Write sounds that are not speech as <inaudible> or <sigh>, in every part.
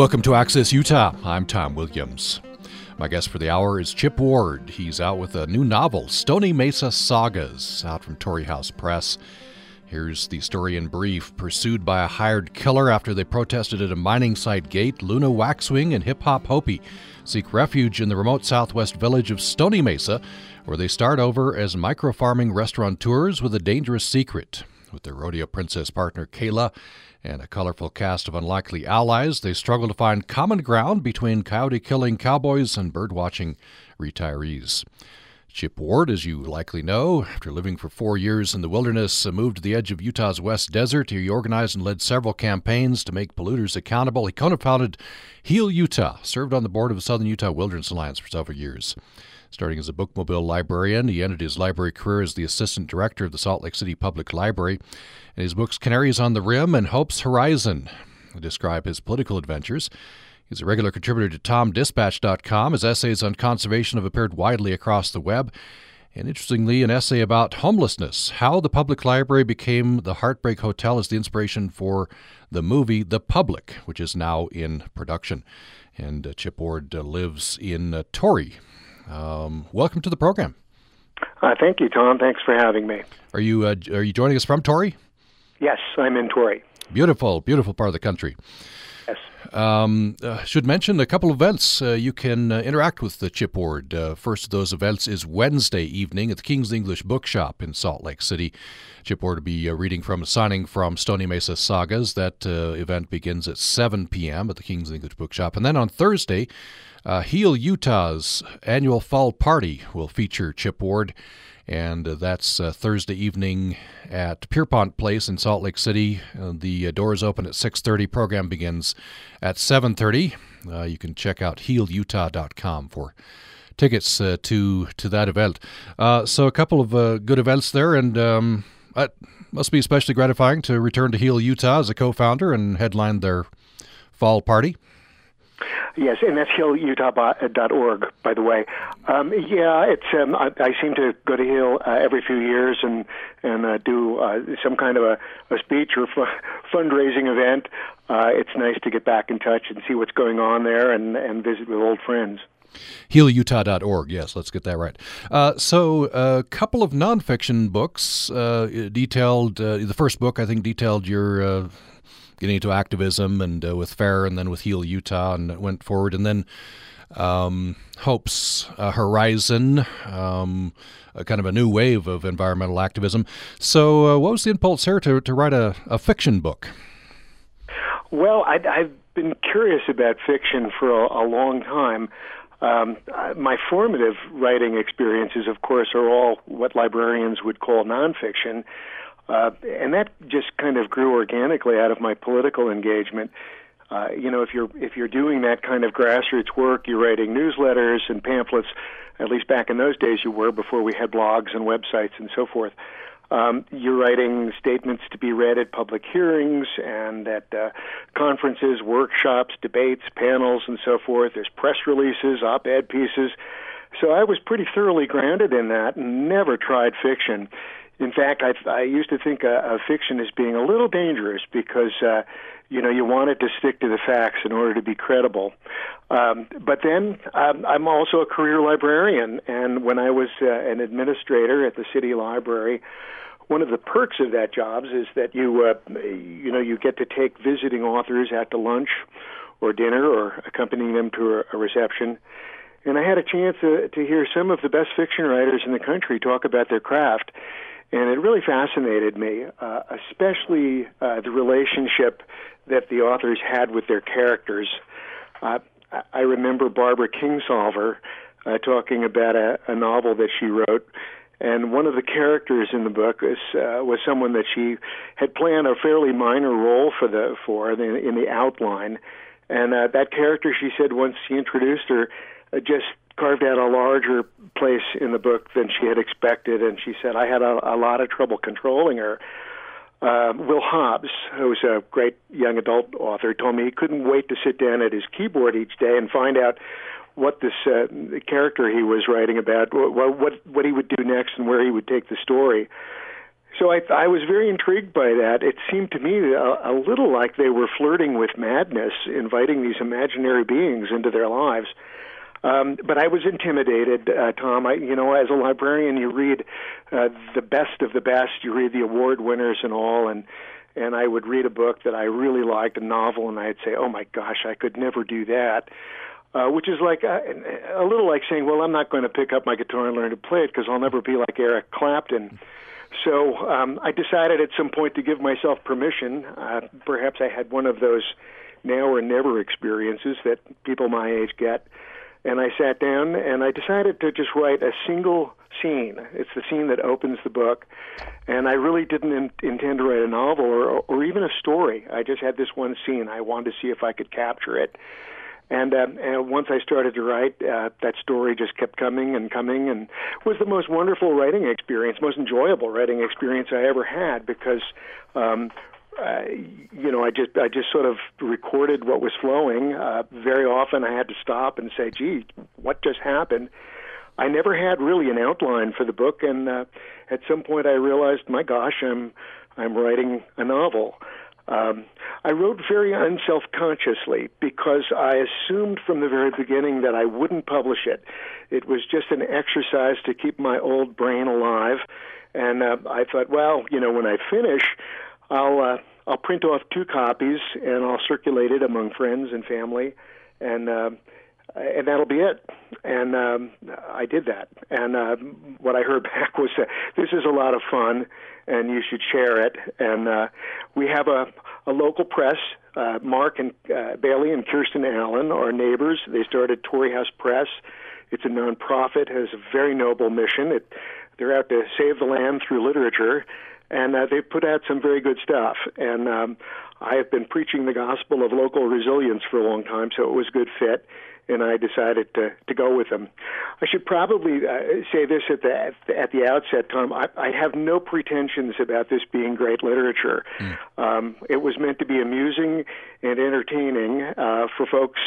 Welcome to Access Utah. I'm Tom Williams. My guest for the hour is Chip Ward. He's out with a new novel, Stony Mesa Sagas, out from Torrey House Press. Here's the story in brief. Pursued by a hired killer after they protested at a mining site gate, Luna Waxwing and Hip Hop Hopi seek refuge in the remote southwest village of Stony Mesa, where they start over as micro farming restaurateurs with a dangerous secret. With their rodeo princess partner Kayla and a colorful cast of unlikely allies, they struggle to find common ground between coyote killing cowboys and bird watching retirees. Chip Ward, as you likely know, after living for four years in the wilderness, uh, moved to the edge of Utah's West Desert. He organized and led several campaigns to make polluters accountable. He co founded Heal Utah, served on the board of the Southern Utah Wilderness Alliance for several years. Starting as a bookmobile librarian, he ended his library career as the assistant director of the Salt Lake City Public Library. And his books Canaries on the Rim and Hope's Horizon describe his political adventures. He's a regular contributor to TomDispatch.com. His essays on conservation have appeared widely across the web. And interestingly, an essay about homelessness, how the public library became the Heartbreak Hotel is the inspiration for the movie The Public, which is now in production. And uh, Chip Ward uh, lives in uh, Torrey, um, welcome to the program. Uh, thank you, Tom. Thanks for having me. Are you uh, are you joining us from Torrey? Yes, I'm in Torrey. Beautiful, beautiful part of the country. Yes. Um, uh, should mention a couple of events uh, you can uh, interact with the Chip Ward. Uh, first of those events is Wednesday evening at the King's English Bookshop in Salt Lake City. Chip Ward will be uh, reading from signing from Stony Mesa Sagas. That uh, event begins at 7 p.m. at the King's English Bookshop. And then on Thursday, Heal Utah's annual fall party will feature Chip Ward and uh, that's uh, Thursday evening at Pierpont Place in Salt Lake City. Uh, the doors open at 6:30. Program begins at 7:30. you can check out healutah.com for tickets to to that event. So a couple of good events there, and um, it must be especially gratifying to return to Heal Utah as a co-founder and headline their fall party. Yes, and that's healutah.org, by the way. Um, yeah, it's. Um, I, I seem to go to Heal uh, every few years and and uh, do uh, some kind of a, a speech or f- fundraising event. Uh, it's nice to get back in touch and see what's going on there and and visit with old friends. HealUtah.org. Yes, let's get that right. Uh, so, a couple of nonfiction books uh, detailed. Uh, the first book, I think, detailed your uh, getting into activism and uh, with FAIR and then with Heal Utah and went forward. And then um, Hope's uh, Horizon, um, kind of a new wave of environmental activism. So, uh, what was the impulse here to, to write a, a fiction book? Well, I, have been curious about fiction for a, a long time. Um, my formative writing experiences, of course, are all what librarians would call nonfiction. Uh, and that just kind of grew organically out of my political engagement. Uh, you know, if you're if you're doing that kind of grassroots work, you're writing newsletters and pamphlets. At least back in those days, you were before we had blogs and websites and so forth. Um, you're writing statements to be read at public hearings and at uh, conferences, workshops, debates, panels, and so forth. There's press releases, op-ed pieces. So I was pretty thoroughly grounded in that and never tried fiction. In fact, I, I used to think uh, of fiction as being a little dangerous because, uh, you know, you wanted to stick to the facts in order to be credible. Um, but then um, I'm also a career librarian, and when I was uh, an administrator at the city library, one of the perks of that job is that you, uh, you know, you get to take visiting authors out to lunch or dinner or accompanying them to a, a reception. And I had a chance to, to hear some of the best fiction writers in the country talk about their craft and it really fascinated me, uh, especially uh, the relationship that the authors had with their characters. Uh, I remember Barbara Kingsolver uh, talking about a, a novel that she wrote, and one of the characters in the book was uh, was someone that she had planned a fairly minor role for the for in, in the outline, and uh, that character, she said, once she introduced her, uh, just carved out a larger place in the book than she had expected, and she said I had a, a lot of trouble controlling her. Uh, Will Hobbs, who's a great young adult author, told me he couldn't wait to sit down at his keyboard each day and find out what this uh, character he was writing about, what, what what he would do next, and where he would take the story. So I, I was very intrigued by that. It seemed to me a, a little like they were flirting with madness, inviting these imaginary beings into their lives. Um, but I was intimidated, uh, Tom. I, you know, as a librarian, you read uh, the best of the best. You read the award winners and all, and and I would read a book that I really liked, a novel, and I'd say, "Oh my gosh, I could never do that." Uh, which is like a, uh, a little like saying, "Well, I'm not going to pick up my guitar and learn to play it because I'll never be like Eric Clapton." So um, I decided at some point to give myself permission. Uh, perhaps I had one of those now or never experiences that people my age get and I sat down and I decided to just write a single scene. It's the scene that opens the book, and I really didn't in, intend to write a novel or, or even a story. I just had this one scene. I wanted to see if I could capture it. And, um, and once I started to write, uh, that story just kept coming and coming, and was the most wonderful writing experience, most enjoyable writing experience I ever had because um, uh, you know, I just I just sort of recorded what was flowing. Uh, very often, I had to stop and say, "Gee, what just happened?" I never had really an outline for the book, and uh, at some point, I realized, "My gosh, I'm I'm writing a novel." Um, I wrote very unself-consciously because I assumed from the very beginning that I wouldn't publish it. It was just an exercise to keep my old brain alive, and uh, I thought, well, you know, when I finish. I'll uh, I'll print off two copies and I'll circulate it among friends and family, and uh, and that'll be it. And um, I did that. And uh, what I heard <laughs> back was that this is a lot of fun, and you should share it. And uh, we have a a local press. Uh, Mark and uh, Bailey and Kirsten Allen are neighbors. They started Torrey House Press. It's a nonprofit, has a very noble mission. It, they're out to save the land through literature, and uh, they put out some very good stuff. And um, I have been preaching the gospel of local resilience for a long time, so it was a good fit. And I decided to to go with them. I should probably uh, say this at the at the outset, Tom. I, I have no pretensions about this being great literature. Mm. Um, it was meant to be amusing and entertaining uh, for folks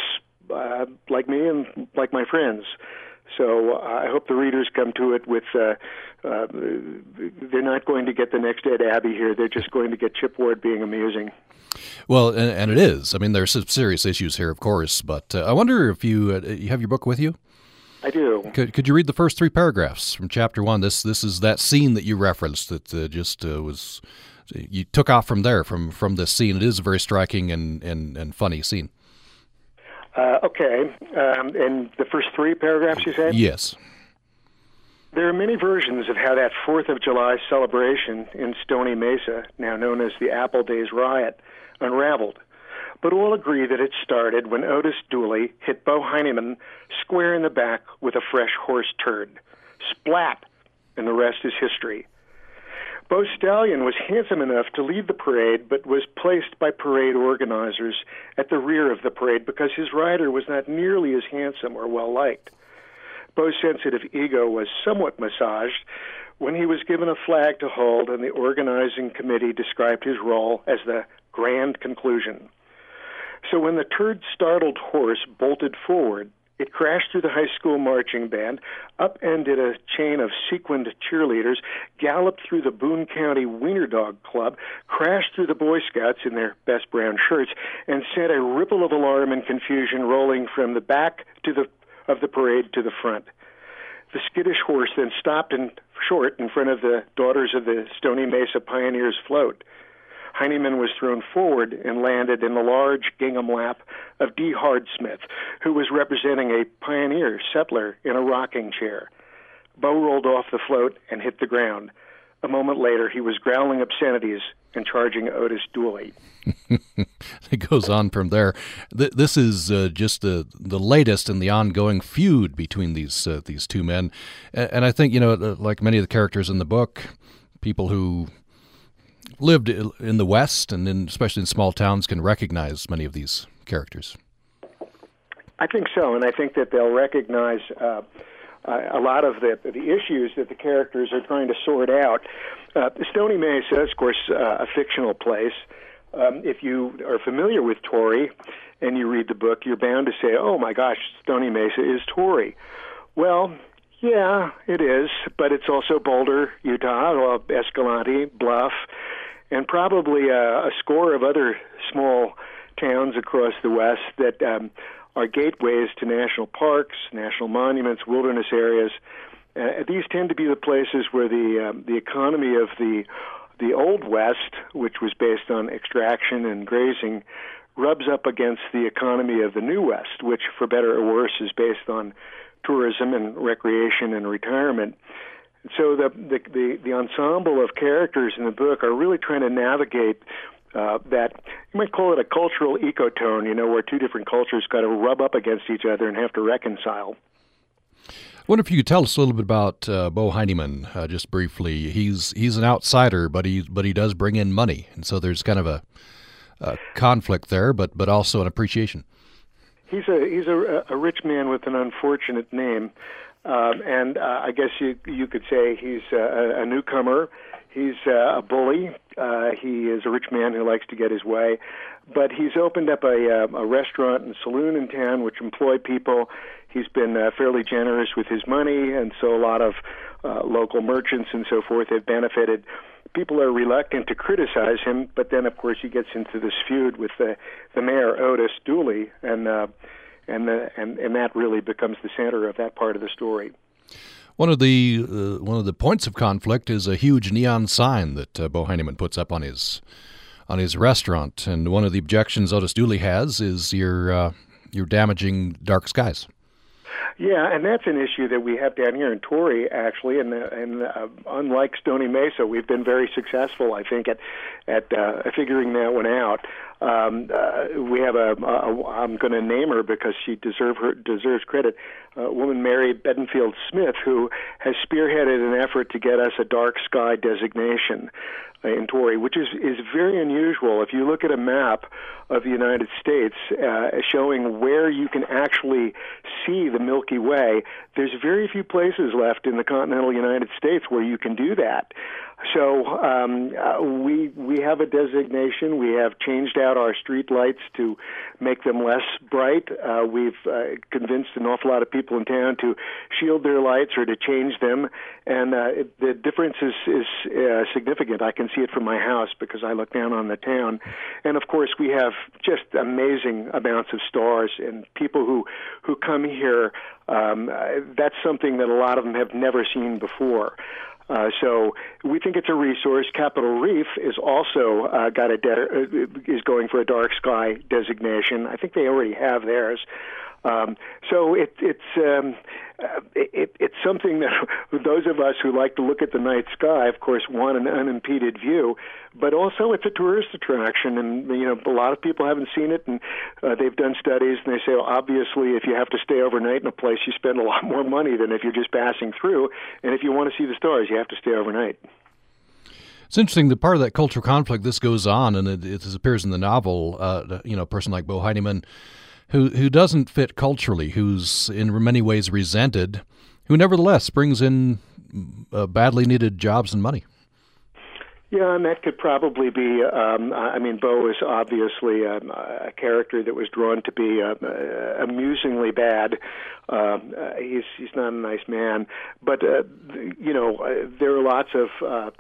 uh, like me and like my friends. So uh, I hope the readers come to it with. Uh, uh, they're not going to get the next Ed Abbey here. They're just going to get Chip Ward being amusing. Well, and, and it is. I mean, there's some serious issues here, of course. But uh, I wonder if you uh, you have your book with you. I do. Could, could you read the first three paragraphs from chapter one? This this is that scene that you referenced that uh, just was you took off from there from from this scene. It is a very striking and and, and funny scene. Uh, okay. Um, and the first three paragraphs you said? Yes. There are many versions of how that 4th of July celebration in Stony Mesa, now known as the Apple Days Riot, unraveled. But all agree that it started when Otis Dooley hit Bo Heineman square in the back with a fresh horse turd. Splat! And the rest is history. Bo Stallion was handsome enough to lead the parade, but was placed by parade organizers at the rear of the parade because his rider was not nearly as handsome or well liked. Bo's sensitive ego was somewhat massaged when he was given a flag to hold, and the organizing committee described his role as the grand conclusion. So when the turd startled horse bolted forward, it crashed through the high school marching band, upended a chain of sequined cheerleaders, galloped through the Boone County Wiener Dog Club, crashed through the Boy Scouts in their best brown shirts, and sent a ripple of alarm and confusion rolling from the back to the of the parade to the front. The skittish horse then stopped in short in front of the Daughters of the Stony Mesa Pioneers float. Heineman was thrown forward and landed in the large gingham lap of D. Hardsmith, who was representing a pioneer settler in a rocking chair. Bo rolled off the float and hit the ground. A moment later, he was growling obscenities and charging Otis Dooley. <laughs> it goes on from there. This is uh, just the the latest in the ongoing feud between these uh, these two men, and I think you know, like many of the characters in the book, people who lived in the West and in, especially in small towns can recognize many of these characters. I think so, and I think that they'll recognize uh, a lot of the the issues that the characters are trying to sort out. Uh, Stony Mesa is, of course, uh, a fictional place. Um, if you are familiar with Torrey and you read the book, you're bound to say, "Oh my gosh, Stony Mesa is Torrey." Well, Yeah, it is, but it's also Boulder, Utah, Escalante, Bluff, and probably a, a score of other small towns across the West that um, are gateways to national parks, national monuments, wilderness areas. Uh, these tend to be the places where the um, the economy of the the old West, which was based on extraction and grazing, rubs up against the economy of the new West, which, for better or worse, is based on tourism and recreation and retirement. So the, the the the ensemble of characters in the book are really trying to navigate uh, that you might call it a cultural ecotone, you know, where two different cultures got to rub up against each other and have to reconcile. I wonder if you could tell us a little bit about uh, Bo Heineman, uh, just briefly. He's he's an outsider, but he but he does bring in money, and so there's kind of a, a conflict there, but but also an appreciation. He's a he's a, a rich man with an unfortunate name, um, and uh, I guess you you could say he's a, a newcomer. He's uh, a bully. Uh, he is a rich man who likes to get his way, but he's opened up a, uh, a restaurant and saloon in town which employ people. He's been uh, fairly generous with his money, and so a lot of uh, local merchants and so forth have benefited. People are reluctant to criticize him, but then of course he gets into this feud with the the mayor Otis Dooley, and uh, and the, and and that really becomes the center of that part of the story. One of the uh, one of the points of conflict is a huge neon sign that uh, Bo Heineman puts up on his on his restaurant, and one of the objections Otis Dooley has is you're uh, you're damaging dark skies. Yeah, and that's an issue that we have down here in Torrey, actually. And and uh, unlike Stony Mesa, we've been very successful, I think, at at uh, figuring that one out. Um, uh, we have a, I'm going to name her because she deserve her deserves credit. A woman, Mary Bedenfield Smith, who has spearheaded an effort to get us a dark sky designation in Torrey, which is is very unusual. If you look at a map of the United States uh, showing where you can actually see the Milky Way, there's very few places left in the continental United States where you can do that. So um, uh, we we have a designation. We have changed out our street lights to make them less bright. Uh, we've uh, convinced an awful lot of people in town to shield their lights or to change them, and uh, it, the difference is is uh, significant. I can see it from my house because I look down on the town, and of course we have just amazing amounts of stars and people who who come here. Um, uh, that's something that a lot of them have never seen before. Uh, so we think it's a resource. Capitol Reef is also uh, got a de- uh, is going for a dark sky designation. I think they already have theirs. Um, so it, it's um, uh, it, it's something that <laughs> those of us who like to look at the night sky, of course, want an unimpeded view. But also, it's a tourist attraction, and you know, a lot of people haven't seen it, and uh, they've done studies, and they say, well, obviously, if you have to stay overnight in a place, you spend a <laughs> lot more money than if you're just passing through. And if you want to see the stars, you have to stay overnight. It's interesting that part of that cultural conflict this goes on, and it, it appears in the novel. Uh, you know, a person like Bo Heineman who who doesn't fit culturally, who's in many ways resented, who nevertheless brings in uh, badly needed jobs and money. Yeah, and that could probably be. Um, I mean, Bo is obviously a, a character that was drawn to be uh, uh, amusingly bad. Um, uh, he's he's not a nice man, but uh, you know, uh, there are lots of. Uh,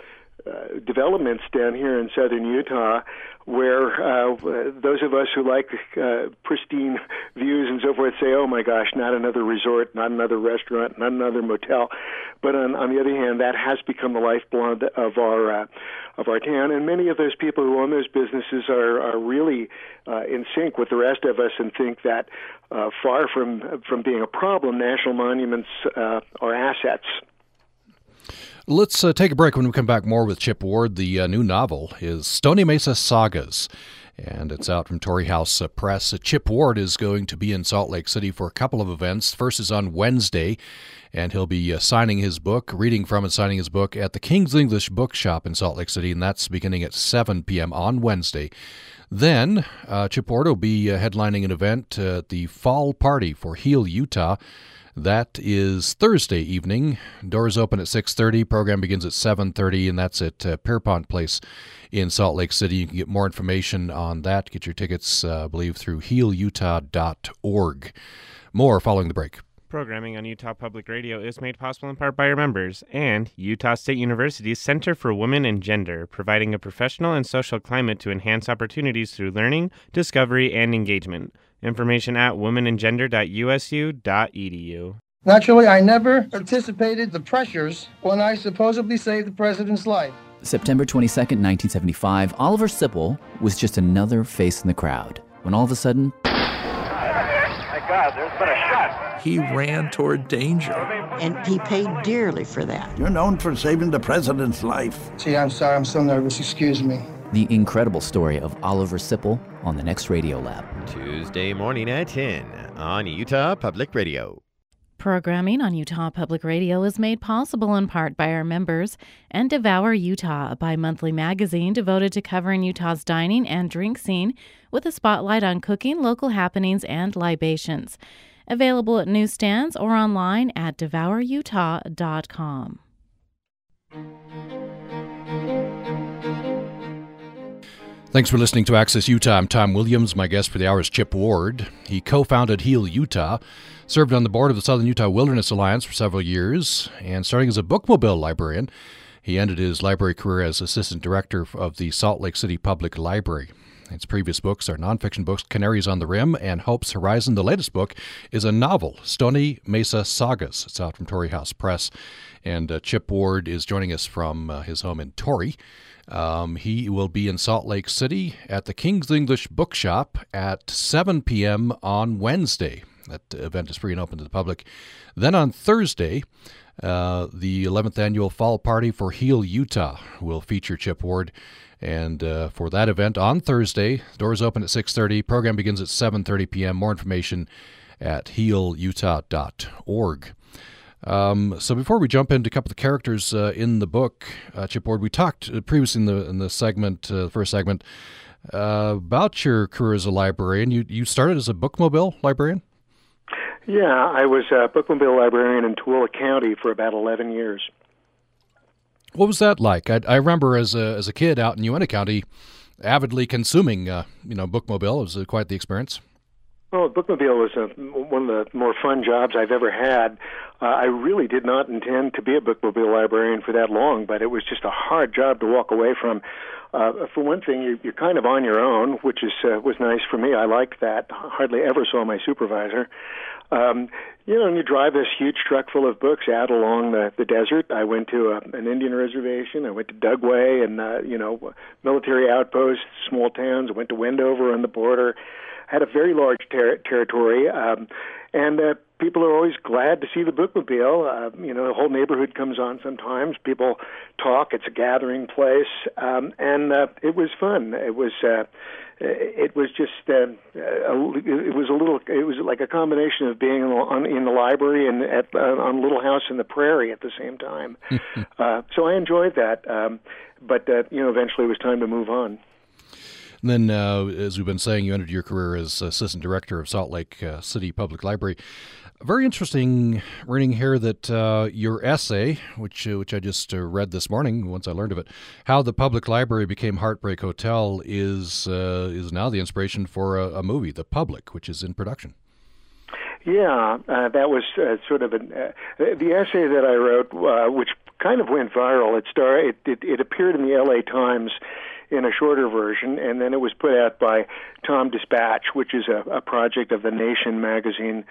uh, developments down here in southern Utah where uh, those of us who like uh, pristine views and so forth say, "Oh my gosh, not another resort, not another restaurant, not another motel." But on, on the other hand, that has become the lifeblood of our uh, of our town, and many of those people who own those businesses are are really uh, in sync with the rest of us and think that uh, far from from being a problem, national monuments uh, are assets. Let's uh, take a break when we come back more with Chip Ward. The uh, new novel is Stony Mesa Sagas, and it's out from Torrey House uh, Press. Uh, Chip Ward is going to be in Salt Lake City for a couple of events. First is on Wednesday, and he'll be uh, signing his book, reading from and signing his book at the King's English Bookshop in Salt Lake City, and that's beginning at 7 p.m. on Wednesday. Then uh, Chip Ward will be headlining an event at the Fall Party for Heal Utah. That is Thursday evening. Doors open at 6:30. Program begins at 7:30, and that's at uh, Pierpont Place in Salt Lake City. You can get more information on that. Get your tickets, uh, I believe, through healutah.org. More following the break. Programming on Utah Public Radio is made possible in part by our members and Utah State University's Center for Women and Gender, providing a professional and social climate to enhance opportunities through learning, discovery, and engagement. Information at womenandgender.usu.edu. Naturally, I never anticipated the pressures when I supposedly saved the president's life. September 22, 1975, Oliver Sipple was just another face in the crowd when all of a sudden. My God, there's been a shot. He ran toward danger. And he paid dearly for that. You're known for saving the president's life. Gee, I'm sorry, I'm so nervous. Excuse me. The incredible story of Oliver Sipple on the next Radio Lab. Tuesday morning at 10 on Utah Public Radio. Programming on Utah Public Radio is made possible in part by our members and Devour Utah, a bi monthly magazine devoted to covering Utah's dining and drink scene with a spotlight on cooking, local happenings, and libations. Available at newsstands or online at devourutah.com. Thanks for listening to Access Utah. I'm Tom Williams. My guest for the hour is Chip Ward. He co founded Heal Utah, served on the board of the Southern Utah Wilderness Alliance for several years, and starting as a bookmobile librarian, he ended his library career as assistant director of the Salt Lake City Public Library. Its previous books are nonfiction books Canaries on the Rim and Hope's Horizon. The latest book is a novel, Stony Mesa Sagas. It's out from Torrey House Press. And uh, Chip Ward is joining us from uh, his home in Torrey. Um, he will be in Salt Lake City at the King's English Bookshop at 7 p.m. on Wednesday. That event is free and open to the public. Then on Thursday, uh, the 11th annual Fall Party for Heal Utah will feature Chip Ward. And uh, for that event on Thursday, doors open at 6:30. Program begins at 7:30 p.m. More information at healutah.org. Um, so before we jump into a couple of the characters uh, in the book, uh, Chip Ward, we talked uh, previously in the in the segment, uh, first segment, uh, about your career as a librarian. You you started as a bookmobile librarian. Yeah, I was a bookmobile librarian in Tooele County for about eleven years. What was that like? I, I remember as a as a kid out in Uintah County, avidly consuming uh, you know bookmobile. It was quite the experience. Well, bookmobile was a, one of the more fun jobs I've ever had. Uh, I really did not intend to be a bookmobile librarian for that long, but it was just a hard job to walk away from. Uh, for one thing, you're, you're kind of on your own, which is uh, was nice for me. I liked that. Hardly ever saw my supervisor. Um, you know, and you drive this huge truck full of books out along the, the desert. I went to a, an Indian reservation. I went to Dugway and, uh, you know, military outposts, small towns. I went to Wendover on the border. Had a very large ter- territory. Um, and uh, people are always glad to see the bookmobile. Uh, you know, the whole neighborhood comes on sometimes. People talk. It's a gathering place. Um, and uh, it was fun. It was. Uh, it was just uh, a, it was a little it was like a combination of being on, in the library and at uh, on Little House in the Prairie at the same time. <laughs> uh, so I enjoyed that, um, but uh, you know eventually it was time to move on. And then, uh, as we've been saying, you ended your career as assistant director of Salt Lake uh, City Public Library. Very interesting reading here that uh, your essay, which uh, which I just uh, read this morning once I learned of it, how the public library became Heartbreak Hotel, is uh, is now the inspiration for a, a, movie, The Public, which is in production. Yeah, that was sort of an, the essay that I wrote, which kind of went viral. It started. It, it, it appeared in the L.A. Times in a shorter version, and then it was put out by Tom Dispatch, which is a, a project of the Nation magazine.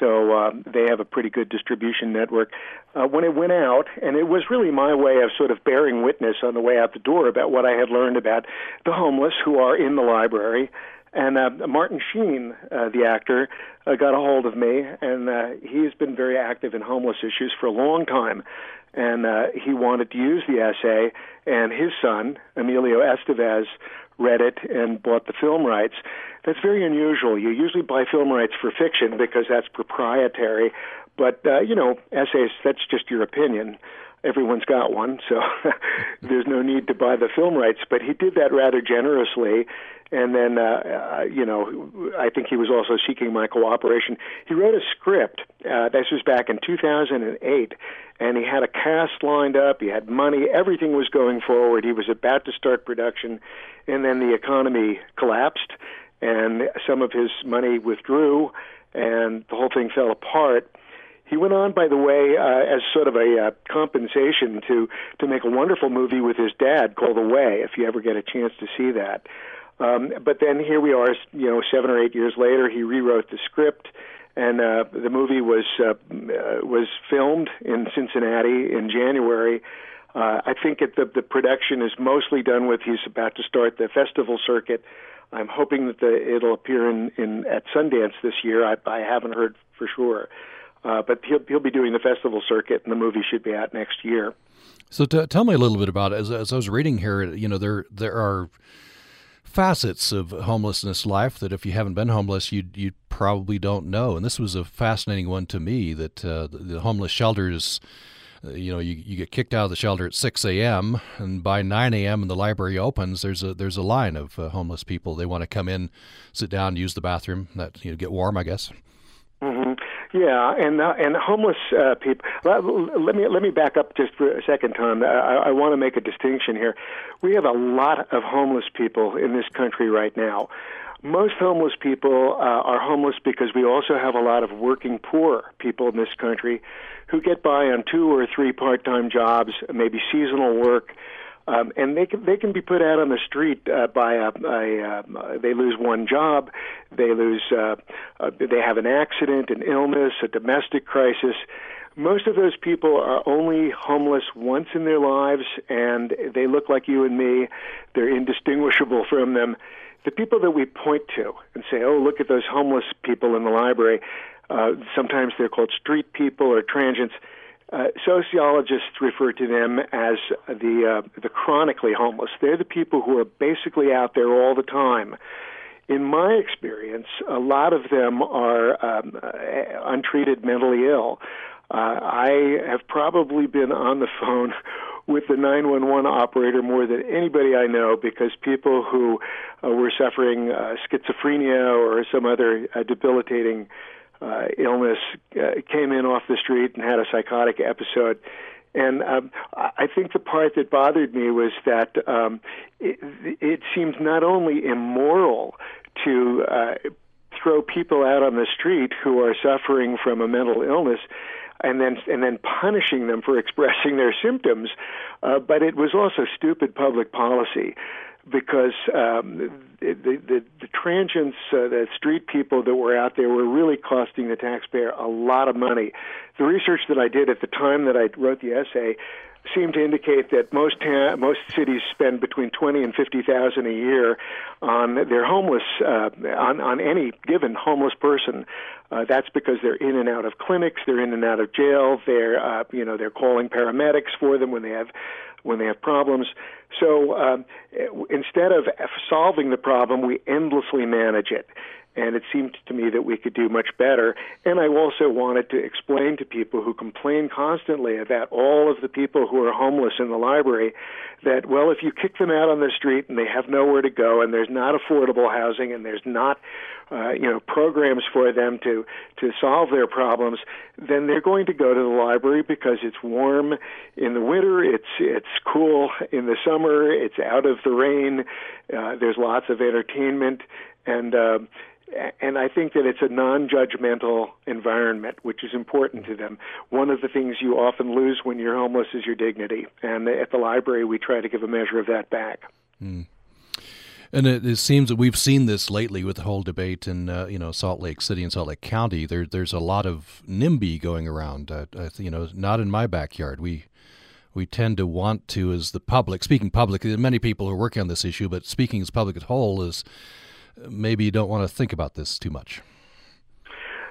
So um, they have a pretty good distribution network. Uh, when it went out, and it was really my way of sort of bearing witness on the way out the door about what I had learned about the homeless who are in the library. And uh, Martin Sheen, uh, the actor, uh, got a hold of me, and uh, he's been very active in homeless issues for a long time and uh, he wanted to use the essay. And his son, Emilio Estevez, read it and bought the film rights. That's very unusual. You usually buy film rights for fiction because that's proprietary, but uh, you know, essays that's just your opinion. Everyone's got one, so <laughs> there's no need to buy the film rights. But he did that rather generously, and then uh, uh, you know I think he was also seeking my cooperation. He wrote a script. Uh, this was back in 2008, and he had a cast lined up. He had money. Everything was going forward. He was about to start production, and then the economy collapsed, and some of his money withdrew, and the whole thing fell apart. He went on, by the way, uh, as sort of a uh, compensation to to make a wonderful movie with his dad called The Way. If you ever get a chance to see that. Um, but then here we are, you know, seven or eight years later, he rewrote the script, and uh, the movie was uh, uh, was filmed in Cincinnati in January. Uh, I think it, the the production is mostly done with. He's about to start the festival circuit. I'm hoping that the, it'll appear in, in at Sundance this year. I, I haven't heard for sure, uh, but he'll he'll be doing the festival circuit, and the movie should be out next year. So t- tell me a little bit about it. As, as I was reading here, you know, there there are facets of homelessness life that if you haven't been homeless, you you probably don't know. And this was a fascinating one to me that uh, the, the homeless shelters uh, you know, you, you get kicked out of the shelter at 6 a.m. and by 9 a.m. when the library opens, there's a there's a line of uh, homeless people. They want to come in, sit down, use the bathroom, that you know, get warm, I guess. Mm-hmm. Yeah, and uh, and homeless uh, people. Let, let, me let me back up just for a second, Tom. I, I want to make a distinction here. We have a lot of homeless people in this country right now. Most homeless people uh, are homeless because we also have a lot of working poor people in this country who get by on two or three part-time jobs, maybe seasonal work, um, and they can they can be put out on the street uh, by a, a uh, they lose one job, they lose uh, uh, they have an accident, an illness, a domestic crisis. Most of those people are only homeless once in their lives, and they look like you and me. They're indistinguishable from them. The people that we point to and say, "Oh, look at those homeless people in the library," Uh, sometimes they're called street people or transients. Uh, sociologists refer to them as the uh, the chronically homeless. They're the people who are basically out there all the time. In my experience, a lot of them are um, uh, untreated mentally ill. Uh, I have probably been on the phone <laughs> with the 911 operator more than anybody I know because people who uh, were suffering uh, schizophrenia or some other debilitating uh, illness uh, came in off the street and had a psychotic episode. And um, I think the part that bothered me was that um, it, it seems not only immoral to uh, throw people out on the street who are suffering from a mental illness, and then and then punishing them for <laughs> expressing their symptoms, uh, but it was also stupid public policy because um, the, the, the transients, uh, the street people that were out there were really costing the taxpayer a lot of money. The research that I did at the time that I wrote the essay seemed to indicate that most ta- most cities spend between twenty and fifty thousand a year on their homeless uh, on on any given homeless person. Uh, that's because they're in and out of clinics, they're in and out of jail, they're uh, you know they're calling paramedics for them when they have when they have problems. So um, instead of solving the problem, we endlessly manage it. And it seemed to me that we could do much better. And I also wanted to explain to people who complain constantly about all of the people who are homeless in the library that, well, if you kick them out on the street and they have nowhere to go and there's not affordable housing and there's not uh, you know programs for them to to solve their problems, then they're going to go to the library because it's warm in the winter, it's it's cool in the summer, it's out of the rain, uh, there's lots of entertainment, and uh, and I think that it's a non-judgmental environment, which is important to them. One of the things you often lose when you're homeless is your dignity, and at the library we try to give a measure of that back. Mm. And it, it, seems that we've seen this lately with the whole debate in uh, you know Salt Lake City and Salt Lake County. There, there's a lot of NIMBY going around. Uh, you know, not in my backyard. We we tend to want to, as the public, speaking publicly, many people are working on this issue, but speaking as public as whole is uh, maybe you don't want to think about this too much.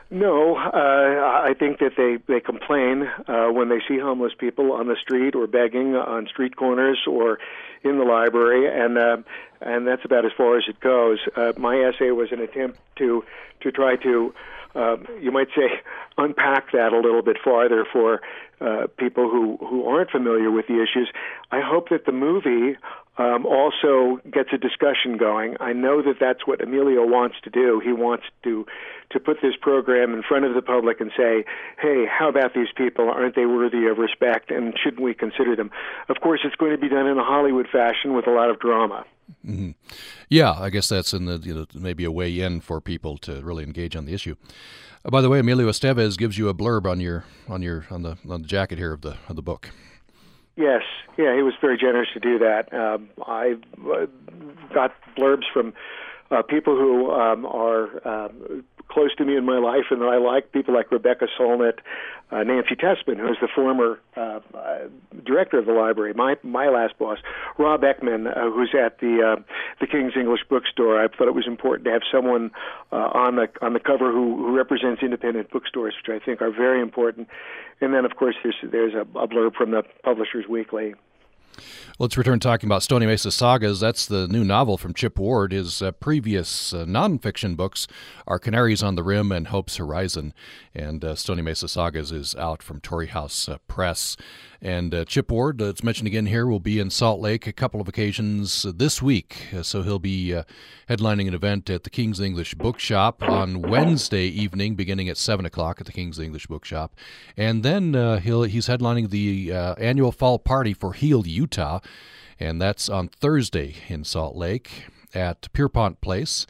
No, uh, I think that they they complain uh, when they see homeless people on the street or begging on street corners or in the library, and uh, and that's about as far as it goes. Uh, my essay was an attempt to to try to, uh, you might say, unpack that a little bit farther for uh, people who who aren't familiar with the issues. I hope that the movie um, also gets a discussion going. I know that that's what Emilio wants to do. He wants to to put this program in front of the public and say, "Hey, how about these people? Aren't they worthy of respect? And shouldn't we consider them?" Of course, it's going to be done in a Hollywood fashion with a lot of drama. Mm-hmm. Yeah, I guess that's in the you know maybe a way in for people to really engage on the issue. Uh, by the way, Emilio Estevez gives you a blurb on your on your on the on the jacket here of the of the book. Yes, yeah, he was very generous to do that. Um, I uh, got blurbs from uh, people who um, are um, close to me in my life and that I like, people like Rebecca Solnit, uh, Nancy Tessman, who's the former uh, uh, director of the library, my my last boss, Rob Eckman, uh, who's at the uh, the King's English Bookstore. I thought it was important to have someone uh, on the on the cover who, who represents independent bookstores, which I think are very important. And then, of course, there's there's a, a blurb from the Publishers Weekly. Let's return talking about Stony Mesa Sagas. That's the new novel from Chip Ward. His uh, previous uh, nonfiction books are Canaries on the Rim and Hope's Horizon. And uh, Stony Mesa Sagas is out from Torrey House uh, Press. And uh, Chip Ward, it's mentioned again here, will be in Salt Lake a couple of occasions this week. Uh, so he'll be uh, headlining an event at the King's English Bookshop on Wednesday evening, beginning at 7 o'clock at the King's English Bookshop. And then uh, he'll, he's headlining the uh, annual fall party for Healed Heald, Utah. And that's on Thursday in Salt Lake at Pierpont Place.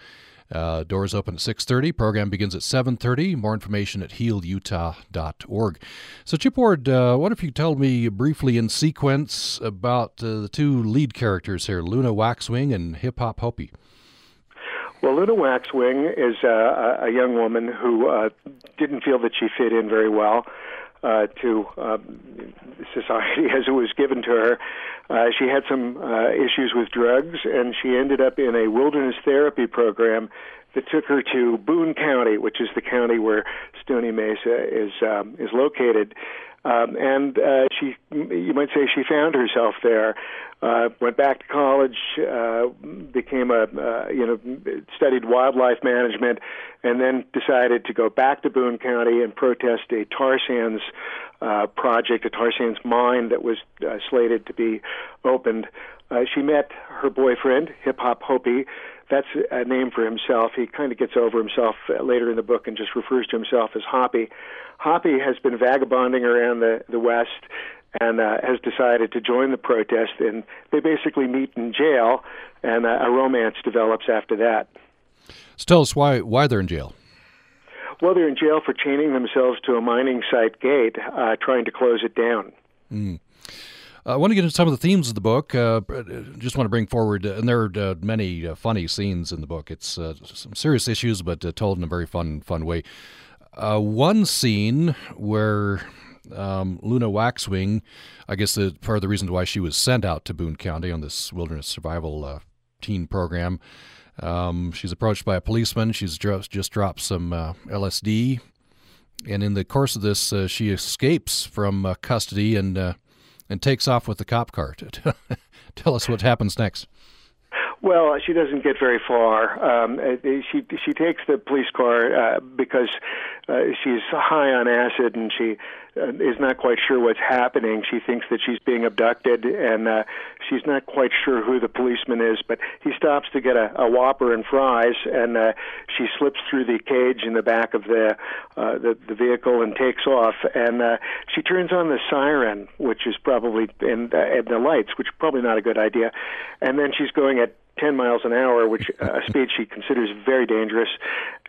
Uh, doors open at 6.30. Program begins at 7.30. More information at healdutah.org. So, Chip Ward, uh, what if you told me briefly in sequence about uh, the two lead characters here, Luna Waxwing and Hip Hop Hopi? Well, Luna Waxwing is uh, a young woman who uh, didn't feel that she fit in very well uh, to um, society <laughs> as it was given to her. Uh, she had some uh, issues with drugs, and she ended up in a wilderness therapy program that took her to Boone County, which is the county where Stony Mesa is um, is located. Um, and uh, she, you might say, she found herself there. Uh, went back to college, uh, became a, uh, you know, studied wildlife management, and then decided to go back to Boone County and protest a tar sands uh, project, a tar sands mine that was uh, slated to be opened. Uh, she met her boyfriend, Hip Hop Hopi. That's a name for himself. He kind of gets over himself uh, later in the book and just refers to himself as Hoppy. Hoppy has been vagabonding around the, the West and uh, has decided to join the protest. And they basically meet in jail, and uh, a romance develops after that. So tell us why why they're in jail. Well, they're in jail for chaining themselves to a mining site gate, uh, trying to close it down. Mm. Uh, I want to get into some of the themes of the book. Uh, just want to bring forward, uh, and there are uh, many uh, funny scenes in the book. It's uh, some serious issues, but told in a very fun, fun way. one scene where um, Luna Waxwing, I guess the, part of the reason why she was sent out to Boone County on this wilderness survival teen program um, she's approached by a policeman. She's just, just dropped some uh, LSD. And in the course of this, uh, she escapes from uh, custody and uh, and takes off with the cop car. <laughs> Tell us what happens next. Well, she doesn't get very far. Um, she she takes the police car uh, because uh, she's high on acid and she is not quite sure what's happening. She thinks that she's being abducted and uh, she's not quite sure who the policeman is. But he stops to get a, a Whopper and fries, and uh, she slips through the cage in the back of the uh, the, the vehicle and takes off. And uh, she turns on the siren, which is probably and, uh, the lights, which is probably not a good idea. And then she's going at 10 miles an hour, which uh, a speed she considers very dangerous.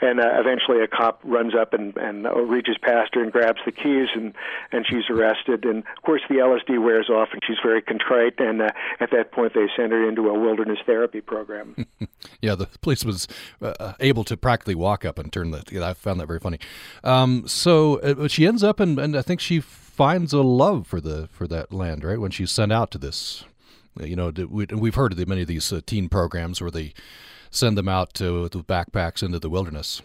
And uh, eventually, a cop runs up and, and reaches past her and grabs the keys, and and she's arrested. And of course, the LSD wears off, and she's very contrite. And uh, at that point, they send her into a wilderness therapy program. <laughs> yeah, the police was uh, able to practically walk up and turn the. I found that very funny. Um, so uh, she ends up, and, and I think she finds a love for the for that land, right? When she's sent out to this you know, we've heard of the, many of these uh, teen programs where they send them out to, backpacks into the wilderness.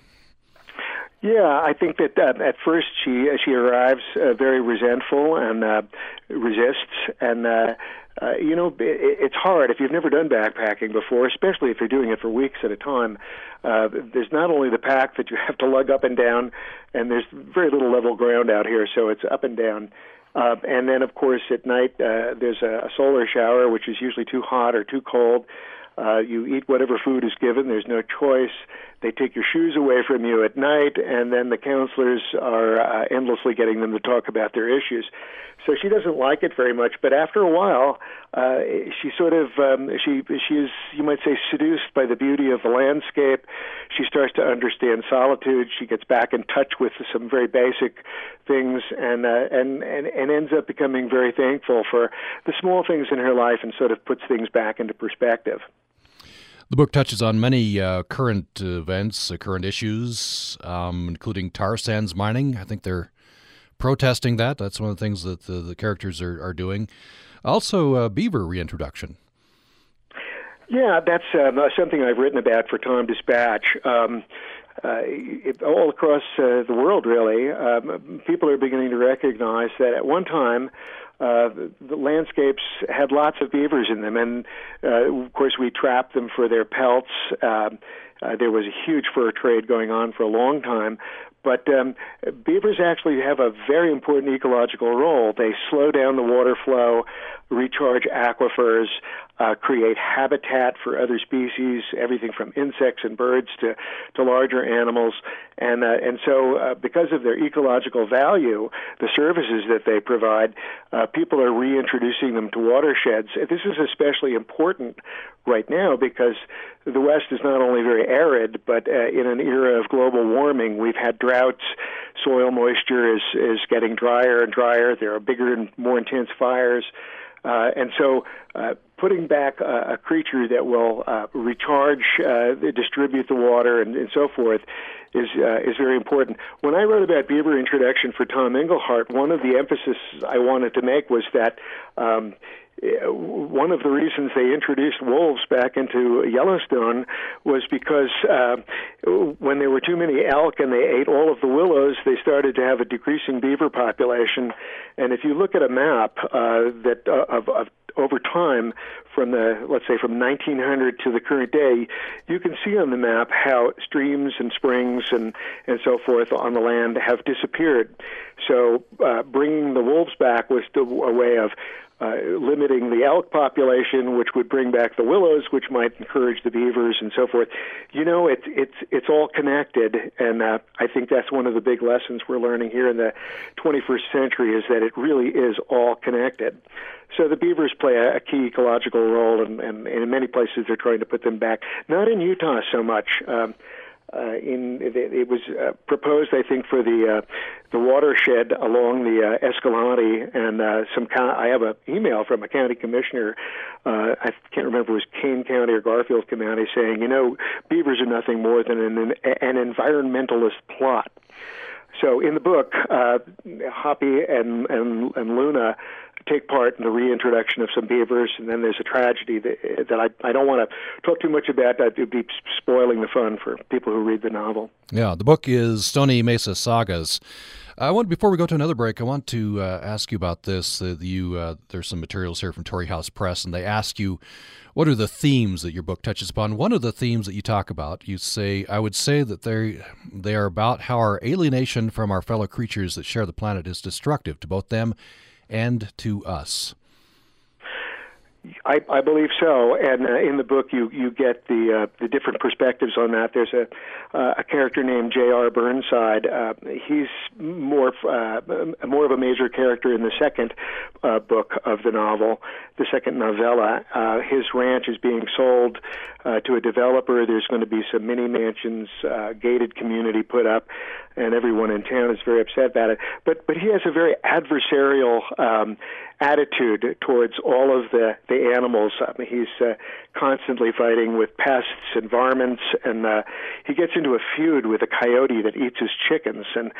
Yeah, I think that uh, at first she she arrives uh, very resentful and uh, resists, and uh, uh, you know it, it's hard if you've never done backpacking before, especially if you're doing it for weeks at a time. Uh, there's not only the pack that you <laughs> have to lug up and down, and there's very little level ground out here, so it's up and down Uh, and then, of course, at night uh, there's a, a solar shower, which is usually too hot or too cold. Uh, you eat whatever food is given. There's no choice. They take your shoes away from you at night, and then the counselors are uh, endlessly getting them to talk about their issues. So she doesn't like it very much. But after a while, uh, she sort of um, she she is you might say seduced by the beauty of the landscape. She starts to understand solitude. She gets back in touch with some very basic things, and uh, and and and ends up becoming very thankful for the small things in her life, and sort of puts things back into perspective. The book touches on many uh, current events, uh, current issues, um, including tar sands mining. I think they're protesting that. That's one of the things that the, the characters are, are doing. Also, uh, beaver reintroduction. Yeah, that's um, something I've written about for Tom Dispatch. Um, uh, it, all across uh, the world, really, um, people are beginning to recognize that at one time uh, the, the landscapes had lots of beavers in them, and uh, of course we trapped them for their pelts. Uh, uh, there was a huge fur trade going on for a long time, but um, beavers actually have a very important ecological role. They slow down the water flow, recharge aquifers, uh, create habitat for other species, everything from insects and birds to, to larger animals. And, uh, and so, uh, because of their ecological value, the services that they provide, uh, people are reintroducing them to watersheds. This is especially important right now because the West is not only very arid, but uh, in an era of global warming, we've had droughts. Soil moisture is is getting drier and drier. There are bigger and more intense fires. Uh, and so, uh, putting back a, a creature that will uh, recharge, uh, distribute the water, and, and so forth is uh, is very important. When I wrote about beaver introduction for Tom Engelhardt, one of the emphasis I wanted to make was that. Um, one of the reasons they introduced wolves back into Yellowstone was because uh, when there were too many elk and they ate all of the willows, they started to have a decreasing beaver population. And if you look at a map uh, that uh, of, of over time from the let's say from 1900 to the current day you can see on the map how streams and springs and and so forth on the land have disappeared so uh, bringing the wolves back was a way of uh, limiting the elk population, which would bring back the willows, which might encourage the beavers and so forth. You know, it's it's it's all connected, and uh, I think that's one of the big lessons we're learning here in the 21st century is that it really is all connected. So the beavers play a, a key ecological role, and, and, and in many places they're trying to put them back. Not in Utah so much. Um, uh, in it, was uh, proposed, I think, for the uh, the watershed along the uh, Escalante, and uh, some. I have an email from a county commissioner. Uh, I can't remember if it was Kane County or Garfield County, saying, you know, beavers are nothing more than an an environmentalist plot. So in the book, uh, Hopi and, and and Luna take part in the reintroduction of some beavers, and then there's a tragedy that, that I, I don't want to talk too much about. That would be spoiling the fun for people who read the novel. Yeah, the book is Stony Mesa Sagas. I want before we go to another break, I want to uh, ask you about this. Uh, you uh, there's some materials here from Torrey House Press, and they ask you what are the themes that your book touches upon. One of the themes that you talk about, you say, I would say that they they are about how our alienation from our fellow creatures that share the planet is destructive to both them and to us? I, I believe so, and uh, in the book you you get the uh, the different perspectives on that. There's a uh, a character named J.R. Burnside. Uh, he's more uh, more of a major character in the second uh, book of the novel, the second novella. Uh, his ranch is being sold uh, to a developer. There's going to be some mini mansions, uh, gated community put up, and everyone in town is very upset about it. But but he has a very adversarial um, attitude towards all of the the animals. I mean, he's uh, constantly fighting with pests and varmints, and uh, he gets into a feud with a coyote that eats his chickens, and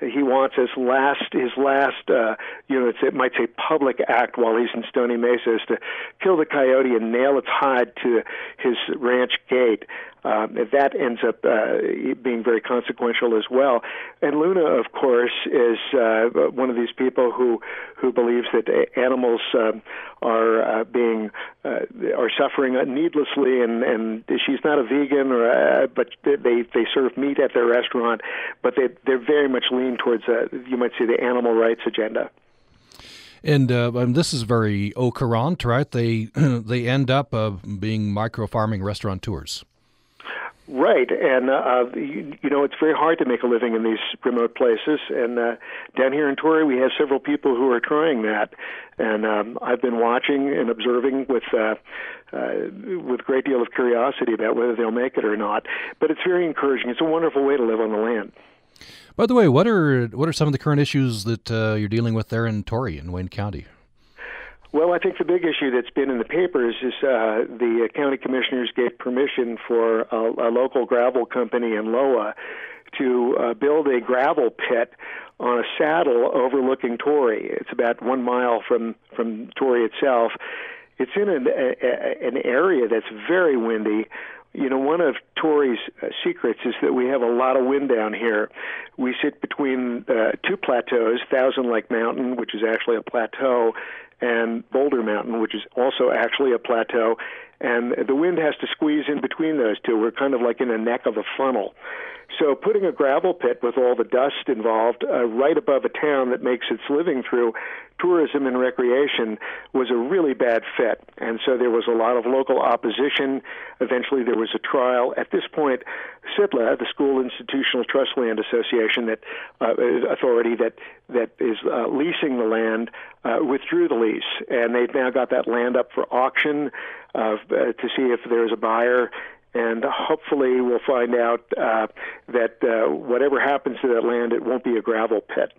he wants his last his last uh, you know it's, it might say public act while he's in Stony Mesa is to kill the coyote and nail its hide to his ranch gate. Um, that ends up uh, being very consequential as well. And Luna, of course, is uh, one of these people who who believes that animals um, are uh, being uh, are suffering needlessly, and and she's not a vegan, or uh, but they they serve meat at their restaurant, but they they're very much lean towards uh, you might say the animal rights agenda. And, uh, and this is very au courant, right? They <clears throat> they end up uh, being micro farming restaurateurs. Right, and uh, uh, you, you know it's very hard to make a living in these remote places. And uh, down here in Torrey, we have several people who are trying that, and um, I've been watching and observing with uh, uh, with a great deal of curiosity about whether they'll make it or not. But it's very encouraging. It's a wonderful way to live on the land. By the way, what are what are some of the current issues that uh, you're dealing with there in Torrey in Wayne County? Well, I think the big issue that's been in the papers is uh, the county commissioners gave permission for a, a local gravel company in Loa to uh, build a gravel pit on a saddle overlooking Torrey. It's about one mile from from Torrey itself. It's in an, a, an area that's very windy. You know, one of Torrey's uh, secrets is that we have a lot of wind down here. We sit between uh, two plateaus, Thousand Lake Mountain, which is actually a plateau, and Boulder Mountain, which is also actually a plateau. And the wind has to squeeze in between those two. We're kind of like in the neck of a funnel. So putting a gravel pit with all the dust involved uh, right above a town that makes its living through tourism and recreation was a really bad fit. And so there was a lot of local opposition. Eventually there was a trial. At this point, SITLA, the School Institutional Trust Land Association that uh, authority that that is uh, leasing the land uh, withdrew the lease, and they've now got that land up for auction uh, to see if there's a buyer and hopefully we'll find out uh, that uh, whatever happens to that land, it won't be a gravel pit.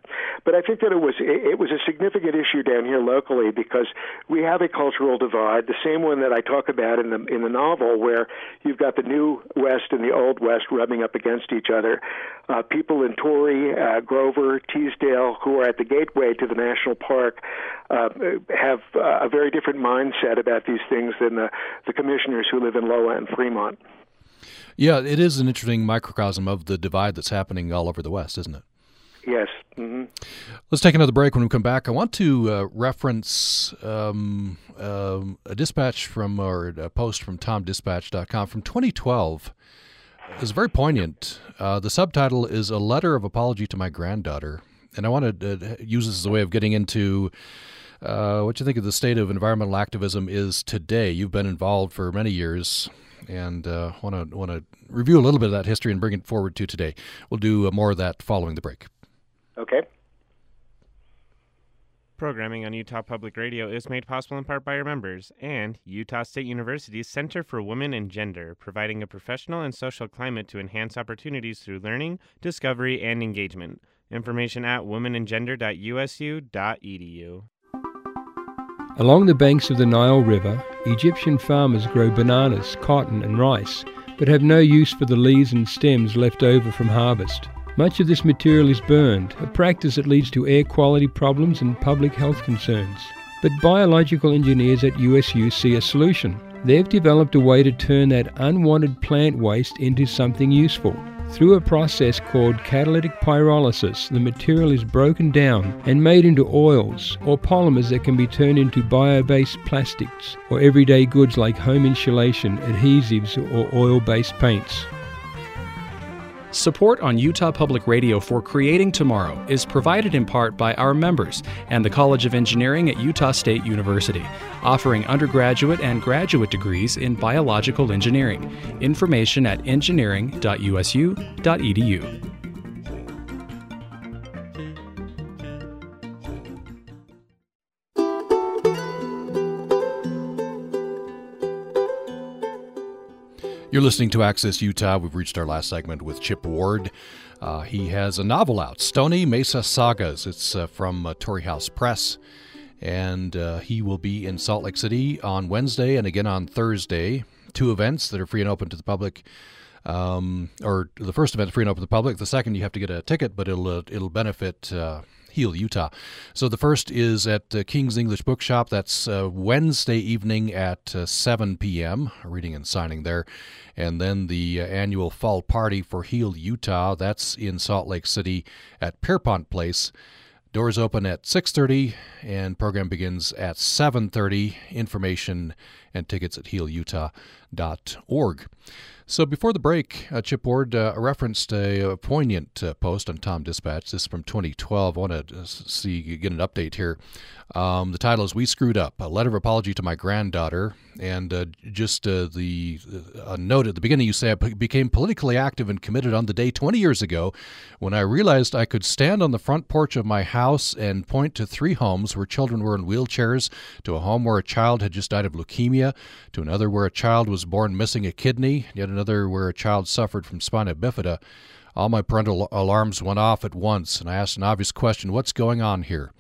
But I think that it was it was a significant issue down here locally because we have a cultural divide, the same one that I talk about in the in the novel, where you've got the new West and the old West rubbing up against each other. Uh, people in Torrey, uh, Grover, Teasdale, who are at the gateway to the national park, uh, have uh, a very different mindset about these things than the the commissioners who live in Loa and Fremont. Yeah, it is an interesting microcosm of the divide that's happening all over the West, isn't it? Yes. Mm-hmm. Let's take another break. When we come back, I want to uh, reference um, uh, a dispatch from or a post from TomDispatch.com from 2012. It's very poignant. Uh, the subtitle is "A Letter of Apology to My Granddaughter," and I want to uh, use this as a way of getting into uh, what you think of the state of environmental activism is today. You've been involved for many years and want to want to review a little bit of that history and bring it forward to today. We'll do uh, more of that following the break. Okay. Programming on Utah Public Radio is made possible in part by our members and Utah State University's Center for Women and Gender, providing a professional and social climate to enhance opportunities through learning, discovery, and engagement. Information at womenandgender.usu.edu. Along the banks of the Nile River, Egyptian farmers grow bananas, cotton, and rice, but have no use for the leaves and stems left over from harvest. Much of this material is burned, a practice that leads to air quality problems and public health concerns. But biological engineers at USU see a solution. They've developed a way to turn that unwanted plant waste into something useful. Through a process called catalytic pyrolysis, the material is broken down and made into oils or polymers that can be turned into bio based plastics or everyday goods like home insulation, adhesives, or oil based paints. Support on Utah Public Radio for Creating Tomorrow is provided in part by our members and the College of Engineering at Utah State University, offering undergraduate and graduate degrees in biological engineering. Information at engineering.usu.edu. You're listening to Access Utah. We've reached our last segment with Chip Ward. Uh, he has a novel out, Stony Mesa Sagas. It's uh, from uh, Torrey House Press. And uh, he will be in Salt Lake City on Wednesday and again on Thursday. Two events that are free and open to the public. Um, or the first event free and open to the public. The second, you have to get a ticket, but it'll uh, it'll benefit uh, Heal, Utah. So the first is at uh, King's English Bookshop. That's uh, Wednesday evening at uh, 7 p.m. Reading and signing there. And then the uh, annual fall party for Heal, Utah. That's in Salt Lake City at Pierpont Place. Doors open at 6:30 and program begins at 7:30. Information and tickets at healutah.org. So before the break, uh, Chip Ward uh, referenced a, a poignant uh, post on Tom Dispatch. This is from 2012. I want to uh, see get an update here. Um, the title is "We Screwed Up: A Letter of Apology to My Granddaughter." And uh, just uh, the note at the beginning, you say I became politically active and committed on the day 20 years ago when I realized I could stand on the front porch of my house and point to three homes where children were in wheelchairs, to a home where a child had just died of leukemia, to another where a child was born missing a kidney, yet another another where a child suffered from spina bifida, all my parental alarms went off at once, and I asked an obvious question What's going on here?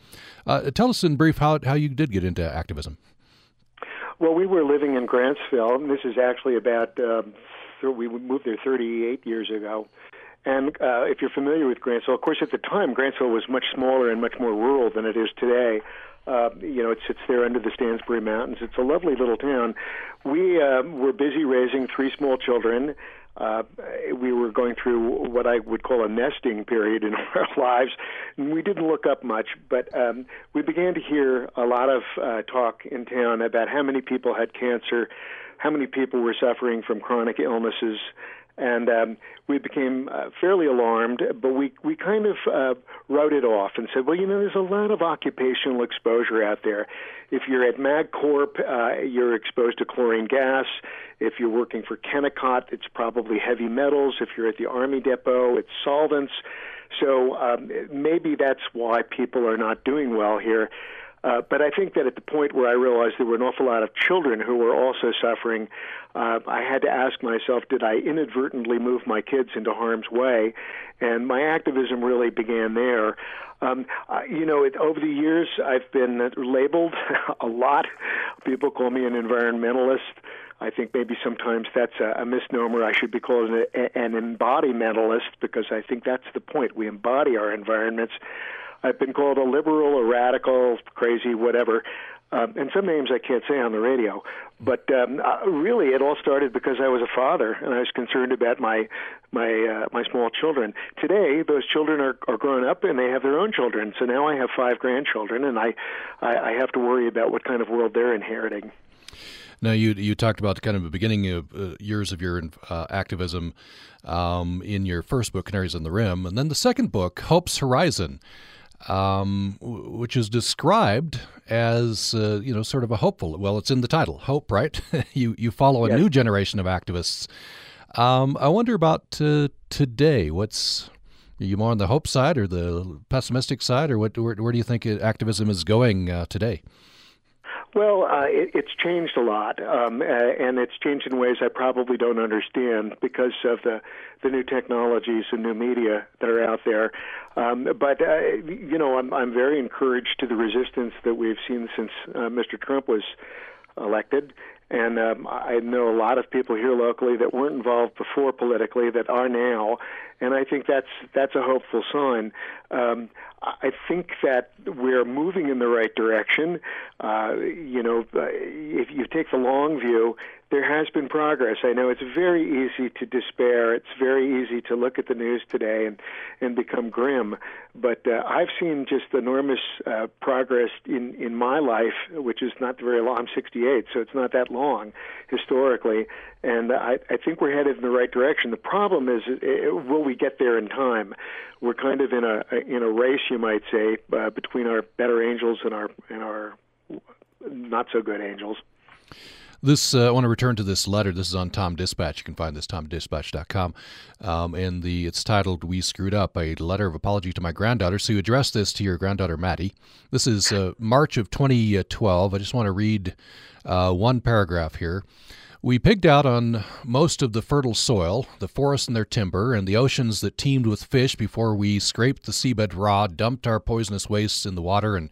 Uh, tell us in brief how, how you did get into activism. Well, we were living in Grantsville, and this is actually about, um, we moved there 38 years ago. And uh, if you're familiar with Grantsville, of course, at the time, Grantsville was much smaller and much more rural than it is today. Uh, you know, it sits there under the Stansbury Mountains. It's a lovely little town. We uh, were busy raising three small children. Uh, we were going through what I would call a nesting period in <laughs> our lives, and we didn't look up much. But um, we began to hear a lot of uh, talk in town about how many people had cancer, how many people were suffering from chronic illnesses, and um, we became uh, fairly alarmed. But we we kind of uh, wrote it off and said, well, you know, there's a lot of occupational exposure out there. If you're at MagCorp, uh, you're exposed to chlorine gas. If you're working for Kennecott, it's probably heavy metals. If you're at the Army Depot, it's solvents. So um, maybe that's why people are not doing well here. Uh, but I think that at the point where I realized there were an awful lot of children who were also suffering, uh, I had to ask myself, did I inadvertently move my kids into harm's way? And my activism really began there. Um, uh, you know, it, over the years, I've been labeled <laughs> a lot. People call me an environmentalist. I think maybe sometimes that's a, a misnomer. I should be called an, an embodimentalist because I think that's the point. We embody our environments. I've been called a liberal, a radical, crazy, whatever. Um, and some names I can't say on the radio. But um, uh, really, it all started because I was a father and I was concerned about my my uh, my small children. Today, those children are, are grown up and they have their own children. So now I have five grandchildren, and I I, I have to worry about what kind of world they're inheriting. Now, you you talked about kind of the beginning of uh, years of your uh, activism um, in your first book, Canaries on the Rim, and then the second book, Hope's Horizon um, which is described as uh, you know sort of a hopeful. Well, it's in the title, hope, right? <laughs> you you follow a yes. new generation of activists. Um, I wonder about uh, today. What's are you more on the hope side or the pessimistic side, or what? Where, where do you think activism is going uh, today? Well, uh, it, it's changed a lot, um, uh, and it's changed in ways I probably don't understand because of the the new technologies and new media that are out there. Um, but uh, you know, I'm I'm very encouraged to the resistance that we've seen since uh, Mr. Trump was elected, and um, I know a lot of people here locally that weren't involved before politically that are now, and I think that's that's a hopeful sign. Um, I think that we're moving in the right direction. Uh, you know, if you take the long view, there has been progress. I know it's very easy to despair. It's very easy to look at the news today and and become grim. But uh, I've seen just enormous uh, progress in in my life, which is not very long. I'm 68, so it's not that long historically, and I, I think we're headed in the right direction. The problem is, uh, will we get there in time? We're kind of in a in a race, you might say, uh, between our better angels and our and our not so good angels. This uh, I want to return to this letter. This is on Tom Dispatch. You can find this tomdispatch.com, um, and the it's titled "We Screwed Up: A Letter of Apology to My Granddaughter." So you address this to your granddaughter Maddie. This is uh, March of 2012. I just want to read uh, one paragraph here. We pigged out on most of the fertile soil, the forests and their timber, and the oceans that teemed with fish before we scraped the seabed raw, dumped our poisonous wastes in the water, and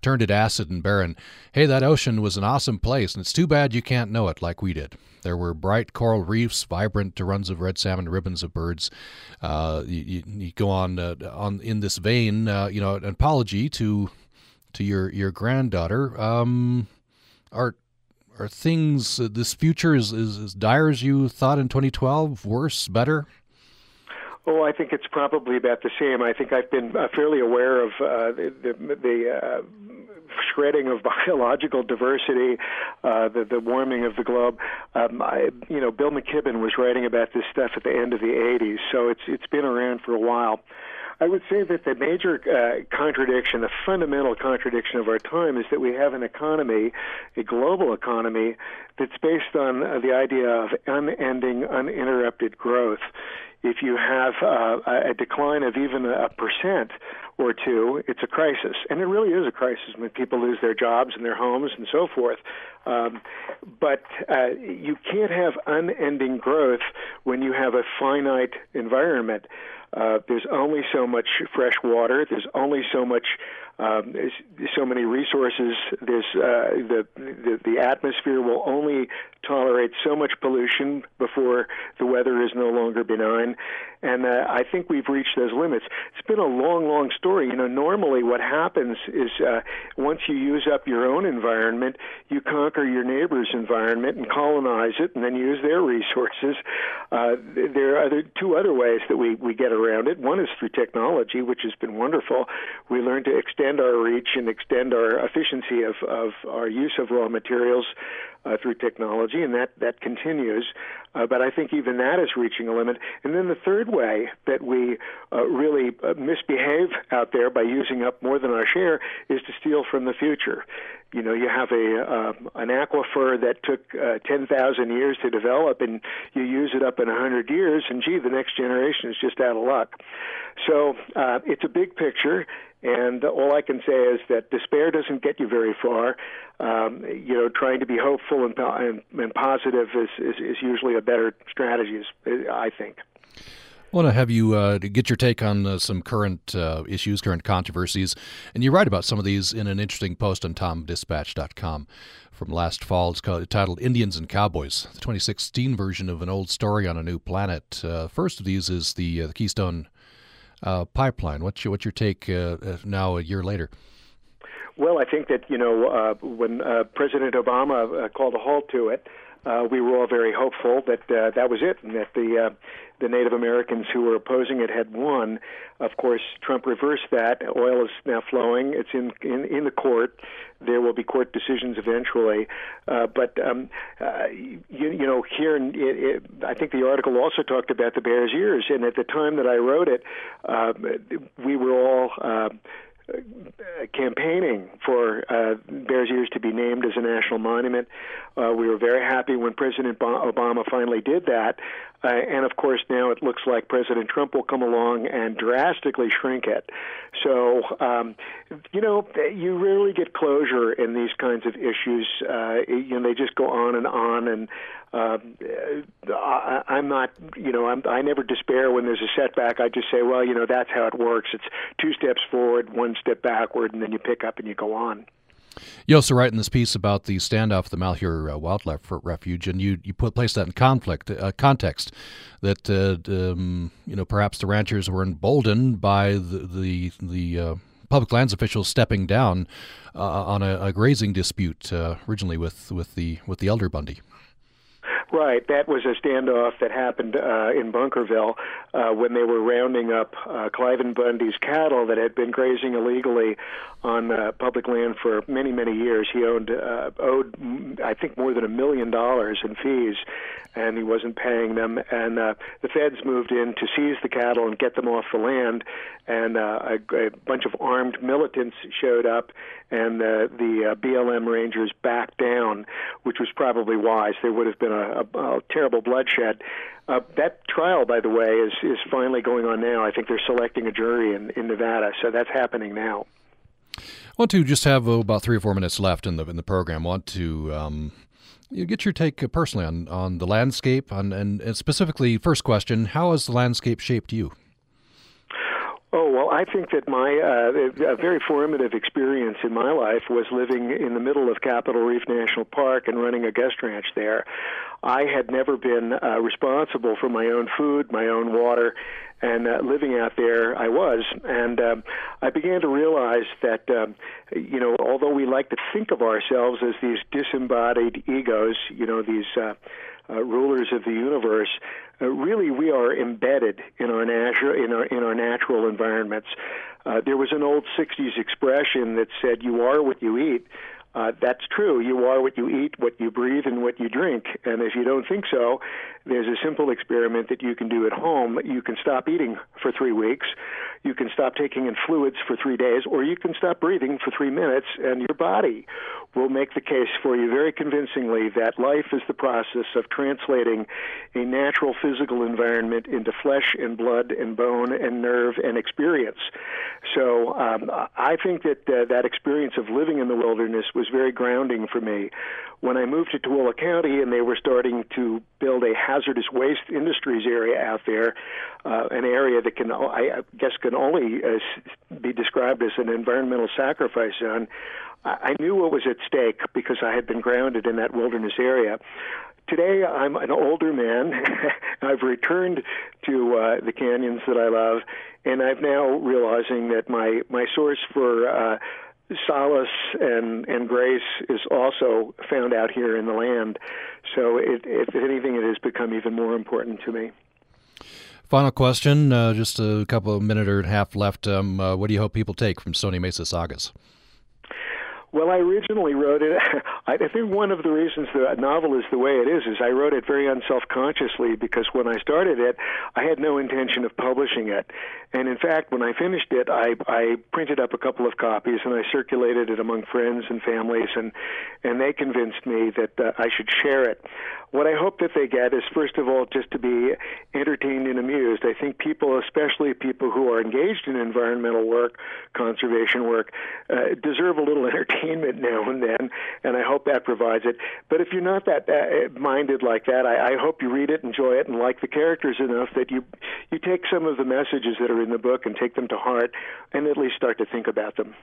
turned it acid and barren. Hey, that ocean was an awesome place, and it's too bad you can't know it like we did. There were bright coral reefs, vibrant runs of red salmon, ribbons of birds. Uh, you, you, go on uh, on in this vein. Uh, you know, an apology to to your your granddaughter. Um, are are things uh, this future is, is as dire as you thought in 2012? Worse, better? Oh, I think it's probably about the same. I think I've been uh, fairly aware of uh, the the, the uh, shredding of <laughs> biological diversity, uh, the the warming of the globe. Um, I, you know, Bill McKibben was writing about this stuff at the end of the '80s, so it's it's been around for a while. I would say that the major uh, contradiction, the fundamental contradiction of our time, is that we have an economy, a global economy, that's based on uh, the idea of unending, uninterrupted growth if you have uh, a decline of even a percent or two, it's a crisis. And it really is a crisis when people lose their jobs and their homes and so forth. Um, but uh, you can't have unending growth when you have a finite environment. Uh, there's only so much fresh water. There's only so much, um, so many resources. Uh, the, the the atmosphere will only tolerate so much pollution before the weather is no longer benign, and uh, I think we've reached those limits. It's been a long, long story. You know, normally what happens is uh, once you use up your own environment, you conquer your neighbor's environment and colonize it, and then use their resources. Uh, there are other, two other ways that we we get around it. One is through technology, which has been wonderful. We learn to extend our reach and extend our efficiency of of our use of raw materials uh, through technology, and that that continues. Uh, but I think even that is reaching a limit. And then the third way that we uh, really uh, misbehave out there by using up more than our share is to steal from the future. You know, you have a uh, an aquifer that took uh, 10,000 years to develop, and you use it up in 100 years, and gee, the next generation is just out of luck. So uh, it's a big picture. And all I can say is that despair doesn't get you very far. Um, you know, trying to be hopeful and, and, and positive is, is, is, usually a better strategy, I think. I want to have you uh, get your take on uh, some current uh, issues, current controversies, and you write about some of these in an interesting post on TomDispatch.com from last fall. It's called, titled "Indians and Cowboys," the 2016 version of an old story on a new planet. Uh, first of these is the, uh, the Keystone uh, pipeline. What's your, what's your take now a year later? Well, I think that you know uh, when uh, President Obama uh, called a halt to it, uh, we were all very hopeful that uh, that was it, and that the uh, the Native Americans who were opposing it had won. Of course, Trump reversed that. Oil is now flowing. It's in in, in the court. There will be court decisions eventually. Uh, but um, uh, you, you know, here, it, it, I think the article also talked about the Bears Ears, and at the time that I wrote it, uh, we were all. Uh, campaigning for uh, Bears Ears to be named as a national monument. Uh, we were very happy when President Obama finally did that. Uh, and of course, now it looks like President Trump will come along and drastically shrink it. So, um, you know, you rarely get closure in these kinds of issues. Uh, you know, they just go on and on. And um, I, I'm not, you know, I'm, I never despair when there's a setback. I just say, well, you know, that's how it works. It's two steps forward, one step backward, and then you pick up and you go on. You also write in this piece about the standoff at the Malheur uh, Wildlife Refuge, and you you put place that in conflict uh, context. That uh, um, you know perhaps the ranchers were emboldened by the the, the uh, public lands officials stepping down uh, on a, a, grazing dispute originally with with the with the elder Bundy. Right, that was a standoff that happened uh, in Bunkerville uh, when they were rounding up uh, Cliven Bundy's cattle that had been grazing illegally on uh, public land for many, many years. He owned uh, owed, I think, more than a million dollars in fees, and he wasn't paying them. And uh, the feds moved in to seize the cattle and get them off the land. And uh, a, a bunch of armed militants showed up, and uh, the uh, BLM Rangers backed down, which was probably wise. There would have been a, a terrible bloodshed. Uh, that trial, by the way, is is finally going on now. I think they're selecting a jury in, in Nevada, so that's happening now. I want to just have uh, about three or four minutes left in the in the program. I want to um, you get your take uh, personally on, on the landscape, on, and, and specifically, first question: How has the landscape shaped you? Oh well, I think that my uh, a very formative experience in my life was living in the middle of Capitol Reef National Park and running a guest ranch there. I had never been uh, responsible for my own food, my own water, and uh, living out there I was. And um, I began to realize that, um, you know, although we like to think of ourselves as these disembodied egos, you know, these. Uh, uh, rulers of the universe, uh, really we are embedded in our natural in our in our natural environments. Uh, there was an old '60s expression that said, "You are what you eat." Uh, that's true. You are what you eat, what you breathe, and what you drink. And if you don't think so, there's a simple experiment that you can do at home. You can stop eating for three weeks, you can stop taking in fluids for three days, or you can stop breathing for three minutes, and your body will make the case for you very convincingly that life is the process of translating a natural physical environment into flesh and blood and bone and nerve and experience. So um, I think that uh, that experience of living in the wilderness was very grounding for me. When I moved to Tooele County and they were starting to build a hazardous waste industries area out there, uh, an area that can, I guess, can only uh, be described as an environmental sacrifice zone. I knew what was at stake because I had been grounded in that wilderness area. Today, I'm an older man. <laughs> I've returned to uh, the canyons that I love, and I'm now realizing that my my source for uh, solace and and grace is also found out here in the land. So, it, if anything, it has become even more important to me. Final question, uh, just a couple of minute or half left. Um, uh, what do you hope people take from Stony Mesa Sagas? Well, I originally wrote it. <laughs> I think one of the reasons the novel is the way it is is I wrote it very unself-consciously because when I started it, I had no intention of publishing it, and in fact, when I finished it, I I printed up a couple of copies and I circulated it among friends and families, and and they convinced me that uh, I should share it. What I hope that they get is first of all just to be entertained and amused. I think people, especially people who are engaged in environmental work, conservation work, uh, deserve a little <laughs> entertainment now and then, and I hope that provides it. But if you're not that uh, minded like that, I, I hope you read it, enjoy it, and like the characters enough that you you take some of the messages that are in the book and take them to heart and at least start to think about them.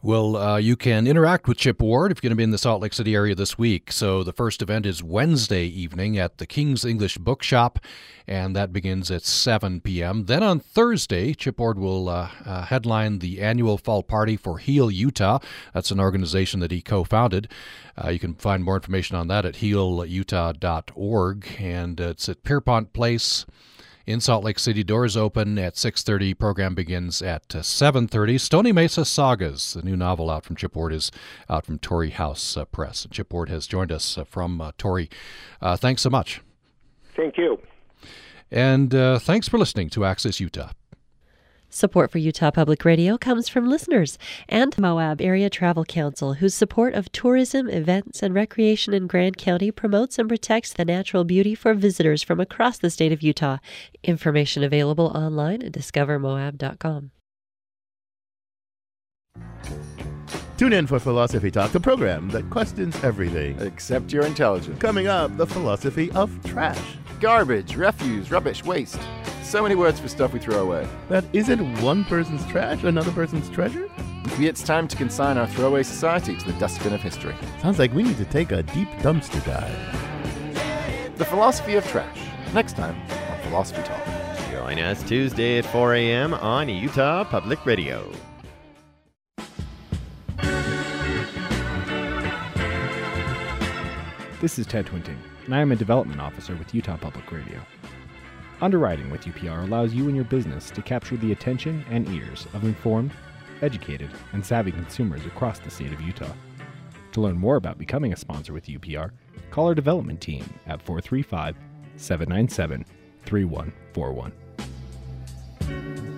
Well, uh, you can interact with Chip Ward if you're going to be in the Salt Lake City area this week. So the first event is Wednesday evening at the King's English Bookshop, and that begins at 7 p.m. Then on Thursday, Chip Ward will uh, uh, headline the annual fall party for Heal Utah. That's an organization that he co-founded. Uh, you can find more information on that at healutah.org, and it's at Pierpont Place in Salt Lake City. Doors open at 6:30. Program begins at 7:30. Uh, Stony Mesa Sagas, the new novel out from Chip Ward, is out from Torrey House uh, Press. Chip Ward has joined us uh, from uh, Torrey. Uh, thanks so much. Thank you. And uh, thanks for listening to Access Utah. Support for Utah Public Radio comes from listeners and Moab Area Travel Council, whose support of tourism, events, and recreation in Grand County promotes and protects the natural beauty for visitors from across the state of Utah. Information available online at discovermoab.com. Tune in for Philosophy Talk, the program that questions everything except your intelligence. Coming up, the philosophy of trash, garbage, refuse, rubbish, waste. So many words for stuff we throw away. That isn't one person's trash, another person's treasure? Maybe it's time to consign our throwaway society to the dustbin of history. Sounds like we need to take a deep dumpster dive. The philosophy of trash. Next time on Philosophy Talk. Join us Tuesday at 4 a.m. on Utah Public Radio. This is Ted Twinting, and I am a development officer with Utah Public Radio. Underwriting with UPR allows you and your business to capture the attention and ears of informed, educated, and savvy consumers across the state of Utah. To learn more about becoming a sponsor with UPR, call our development team at 435 797 3141.